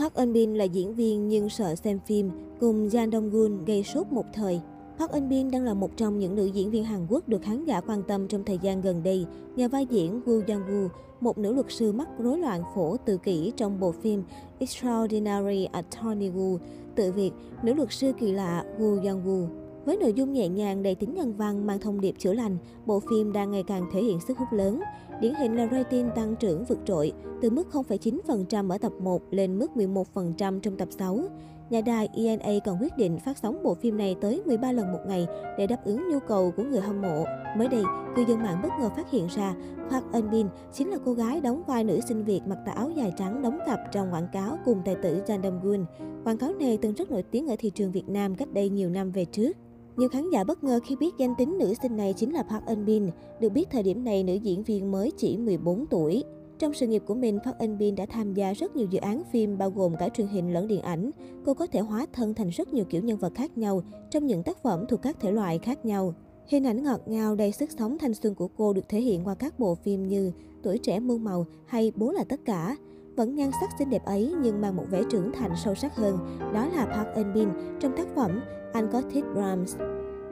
Park Eun Bin là diễn viên nhưng sợ xem phim, cùng Jang Dong Gun gây sốt một thời. Park Eun Bin đang là một trong những nữ diễn viên Hàn Quốc được khán giả quan tâm trong thời gian gần đây nhờ vai diễn Woo Young Woo, một nữ luật sư mắc rối loạn phổ tự kỷ trong bộ phim Extraordinary Attorney Woo, tự việc nữ luật sư kỳ lạ Woo Young Woo. Với nội dung nhẹ nhàng đầy tính nhân văn mang thông điệp chữa lành, bộ phim đang ngày càng thể hiện sức hút lớn. Điển hình là rating tăng trưởng vượt trội, từ mức 0,9% ở tập 1 lên mức 11% trong tập 6. Nhà đài ENA còn quyết định phát sóng bộ phim này tới 13 lần một ngày để đáp ứng nhu cầu của người hâm mộ. Mới đây, cư dân mạng bất ngờ phát hiện ra Park Eun Bin chính là cô gái đóng vai nữ sinh Việt mặc tà áo dài trắng đóng cặp trong quảng cáo cùng tài tử Jang Dong Gun. Quảng cáo này từng rất nổi tiếng ở thị trường Việt Nam cách đây nhiều năm về trước. Nhiều khán giả bất ngờ khi biết danh tính nữ sinh này chính là Park Eun Bin. Được biết thời điểm này nữ diễn viên mới chỉ 14 tuổi. Trong sự nghiệp của mình, Park Eun Bin đã tham gia rất nhiều dự án phim bao gồm cả truyền hình lẫn điện ảnh. Cô có thể hóa thân thành rất nhiều kiểu nhân vật khác nhau trong những tác phẩm thuộc các thể loại khác nhau. Hình ảnh ngọt ngào đầy sức sống thanh xuân của cô được thể hiện qua các bộ phim như Tuổi trẻ muôn màu hay Bố là tất cả. Vẫn nhan sắc xinh đẹp ấy nhưng mang một vẻ trưởng thành sâu sắc hơn, đó là Park Eun Bin trong tác phẩm Anh có thích Rams.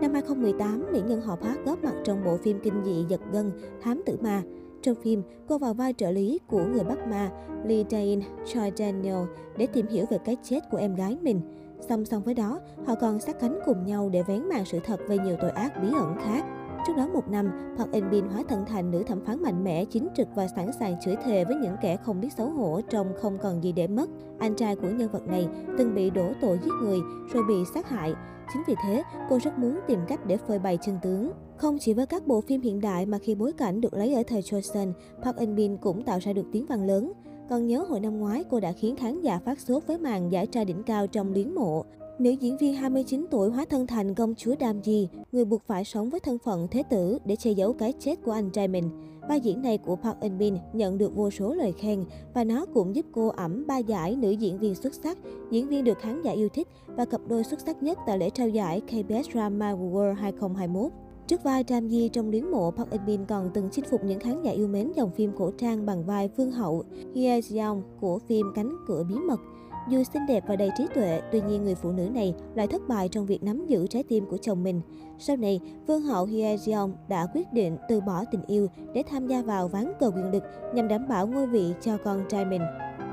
Năm 2018, mỹ nhân họ Park góp mặt trong bộ phim kinh dị giật gân Thám tử ma. Trong phim, cô vào vai trợ lý của người Bắc Ma Lee Dain Choi Daniel để tìm hiểu về cái chết của em gái mình. Song song với đó, họ còn sát cánh cùng nhau để vén màn sự thật về nhiều tội ác bí ẩn khác. Trước đó một năm, Park Eun Bin hóa thân thành nữ thẩm phán mạnh mẽ, chính trực và sẵn sàng chửi thề với những kẻ không biết xấu hổ trong không còn gì để mất. Anh trai của nhân vật này từng bị đổ tội giết người rồi bị sát hại. Chính vì thế, cô rất muốn tìm cách để phơi bày chân tướng. Không chỉ với các bộ phim hiện đại mà khi bối cảnh được lấy ở thời Joseon, Park Eun Bin cũng tạo ra được tiếng vang lớn. Còn nhớ hồi năm ngoái, cô đã khiến khán giả phát sốt với màn giải trai đỉnh cao trong luyến mộ. Nữ diễn viên 29 tuổi hóa thân thành công chúa Đam Di, người buộc phải sống với thân phận thế tử để che giấu cái chết của anh trai mình. Vai diễn này của Park Eun Bin nhận được vô số lời khen và nó cũng giúp cô ẩm ba giải nữ diễn viên xuất sắc, diễn viên được khán giả yêu thích và cặp đôi xuất sắc nhất tại lễ trao giải KBS Drama World 2021. Trước vai Tram Di trong luyến mộ, Park Eun Bin còn từng chinh phục những khán giả yêu mến dòng phim cổ trang bằng vai Vương hậu Hye Jeong của phim Cánh cửa bí mật. Dù xinh đẹp và đầy trí tuệ, tuy nhiên người phụ nữ này lại thất bại trong việc nắm giữ trái tim của chồng mình. Sau này, Vương hậu Hye Jeong đã quyết định từ bỏ tình yêu để tham gia vào ván cờ quyền lực nhằm đảm bảo ngôi vị cho con trai mình.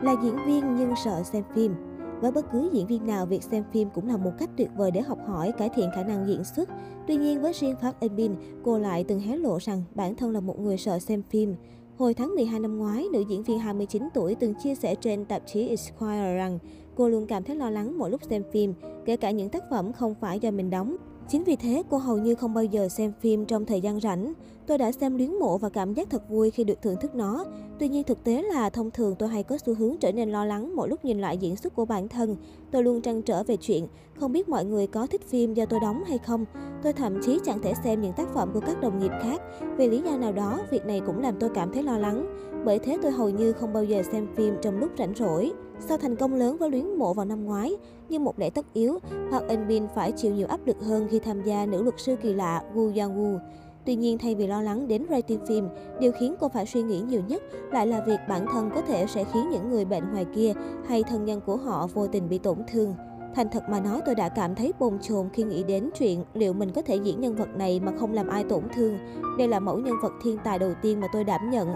Là diễn viên nhưng sợ xem phim. Với bất cứ diễn viên nào, việc xem phim cũng là một cách tuyệt vời để học hỏi, cải thiện khả năng diễn xuất. Tuy nhiên, với riêng Park Eun Bin, cô lại từng hé lộ rằng bản thân là một người sợ xem phim. Hồi tháng 12 năm ngoái, nữ diễn viên 29 tuổi từng chia sẻ trên tạp chí Esquire rằng cô luôn cảm thấy lo lắng mỗi lúc xem phim, kể cả những tác phẩm không phải do mình đóng. Chính vì thế, cô hầu như không bao giờ xem phim trong thời gian rảnh. Tôi đã xem luyến mộ và cảm giác thật vui khi được thưởng thức nó. Tuy nhiên thực tế là thông thường tôi hay có xu hướng trở nên lo lắng mỗi lúc nhìn lại diễn xuất của bản thân. Tôi luôn trăn trở về chuyện không biết mọi người có thích phim do tôi đóng hay không. Tôi thậm chí chẳng thể xem những tác phẩm của các đồng nghiệp khác. Vì lý do nào đó, việc này cũng làm tôi cảm thấy lo lắng. Bởi thế tôi hầu như không bao giờ xem phim trong lúc rảnh rỗi. Sau thành công lớn với luyến mộ vào năm ngoái, như một lẽ tất yếu, Park Eun Bin phải chịu nhiều áp lực hơn khi tham gia nữ luật sư kỳ lạ Woo Young Woo. Tuy nhiên, thay vì lo lắng đến rating phim, điều khiến cô phải suy nghĩ nhiều nhất lại là việc bản thân có thể sẽ khiến những người bệnh ngoài kia hay thân nhân của họ vô tình bị tổn thương. Thành thật mà nói tôi đã cảm thấy bồn chồn khi nghĩ đến chuyện liệu mình có thể diễn nhân vật này mà không làm ai tổn thương. Đây là mẫu nhân vật thiên tài đầu tiên mà tôi đảm nhận.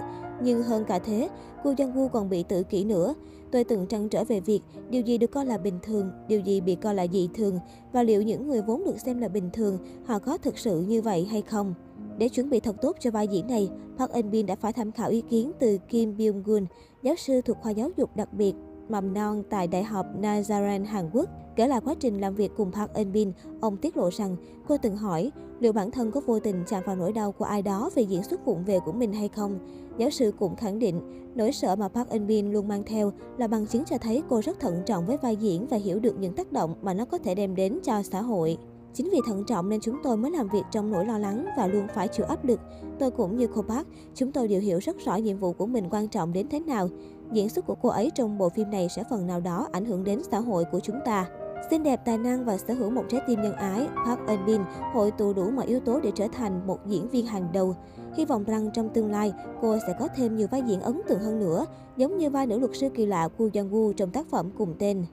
Nhưng hơn cả thế, cô Giang Woo còn bị tự kỷ nữa. Tôi từng trăn trở về việc điều gì được coi là bình thường, điều gì bị coi là dị thường và liệu những người vốn được xem là bình thường họ có thực sự như vậy hay không. Để chuẩn bị thật tốt cho vai diễn này, Park Eun Bin đã phải tham khảo ý kiến từ Kim Byung Gun, giáo sư thuộc khoa giáo dục đặc biệt mầm non tại Đại học Nazaren Hàn Quốc. Kể lại quá trình làm việc cùng Park Eun Bin, ông tiết lộ rằng cô từng hỏi liệu bản thân có vô tình chạm vào nỗi đau của ai đó vì diễn xuất vụng về của mình hay không. Giáo sư cũng khẳng định, nỗi sợ mà Park Eun Bin luôn mang theo là bằng chứng cho thấy cô rất thận trọng với vai diễn và hiểu được những tác động mà nó có thể đem đến cho xã hội. Chính vì thận trọng nên chúng tôi mới làm việc trong nỗi lo lắng và luôn phải chịu áp lực. Tôi cũng như cô bác, chúng tôi đều hiểu rất rõ nhiệm vụ của mình quan trọng đến thế nào. Diễn xuất của cô ấy trong bộ phim này sẽ phần nào đó ảnh hưởng đến xã hội của chúng ta. Xinh đẹp, tài năng và sở hữu một trái tim nhân ái, Park Eun Bin hội tụ đủ mọi yếu tố để trở thành một diễn viên hàng đầu. Hy vọng rằng trong tương lai, cô sẽ có thêm nhiều vai diễn ấn tượng hơn nữa, giống như vai nữ luật sư kỳ lạ Woo Young Woo trong tác phẩm cùng tên.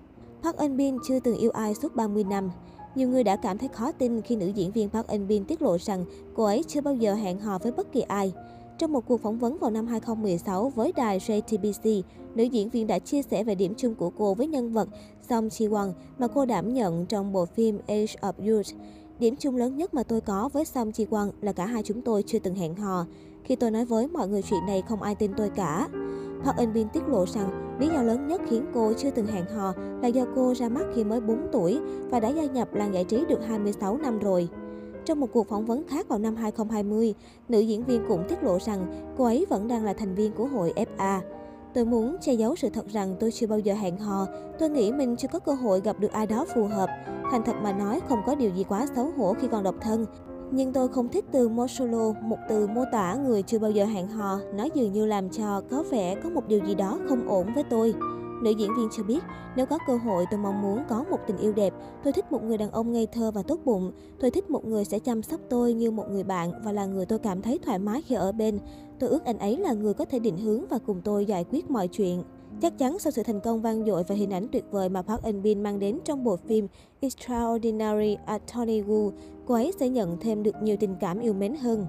Park Eun Bin chưa từng yêu ai suốt 30 năm. Nhiều người đã cảm thấy khó tin khi nữ diễn viên Park Eun Bin tiết lộ rằng cô ấy chưa bao giờ hẹn hò với bất kỳ ai. Trong một cuộc phỏng vấn vào năm 2016 với đài JTBC, nữ diễn viên đã chia sẻ về điểm chung của cô với nhân vật Song Ji Won mà cô đảm nhận trong bộ phim Age of Youth. Điểm chung lớn nhất mà tôi có với Song Ji Won là cả hai chúng tôi chưa từng hẹn hò. Khi tôi nói với mọi người chuyện này không ai tin tôi cả. Park Eun Bin tiết lộ rằng lý do lớn nhất khiến cô chưa từng hẹn hò là do cô ra mắt khi mới 4 tuổi và đã gia nhập làng giải trí được 26 năm rồi. Trong một cuộc phỏng vấn khác vào năm 2020, nữ diễn viên cũng tiết lộ rằng cô ấy vẫn đang là thành viên của hội FA. Tôi muốn che giấu sự thật rằng tôi chưa bao giờ hẹn hò. Tôi nghĩ mình chưa có cơ hội gặp được ai đó phù hợp. Thành thật mà nói, không có điều gì quá xấu hổ khi còn độc thân. Nhưng tôi không thích từ Mosolo, một từ mô tả người chưa bao giờ hẹn hò, nó dường như làm cho có vẻ có một điều gì đó không ổn với tôi. Nữ diễn viên cho biết, nếu có cơ hội tôi mong muốn có một tình yêu đẹp. Tôi thích một người đàn ông ngây thơ và tốt bụng. Tôi thích một người sẽ chăm sóc tôi như một người bạn và là người tôi cảm thấy thoải mái khi ở bên. Tôi ước anh ấy là người có thể định hướng và cùng tôi giải quyết mọi chuyện. Chắc chắn sau sự thành công vang dội và hình ảnh tuyệt vời mà Park Eun Bin mang đến trong bộ phim Extraordinary Attorney Woo, cô ấy sẽ nhận thêm được nhiều tình cảm yêu mến hơn.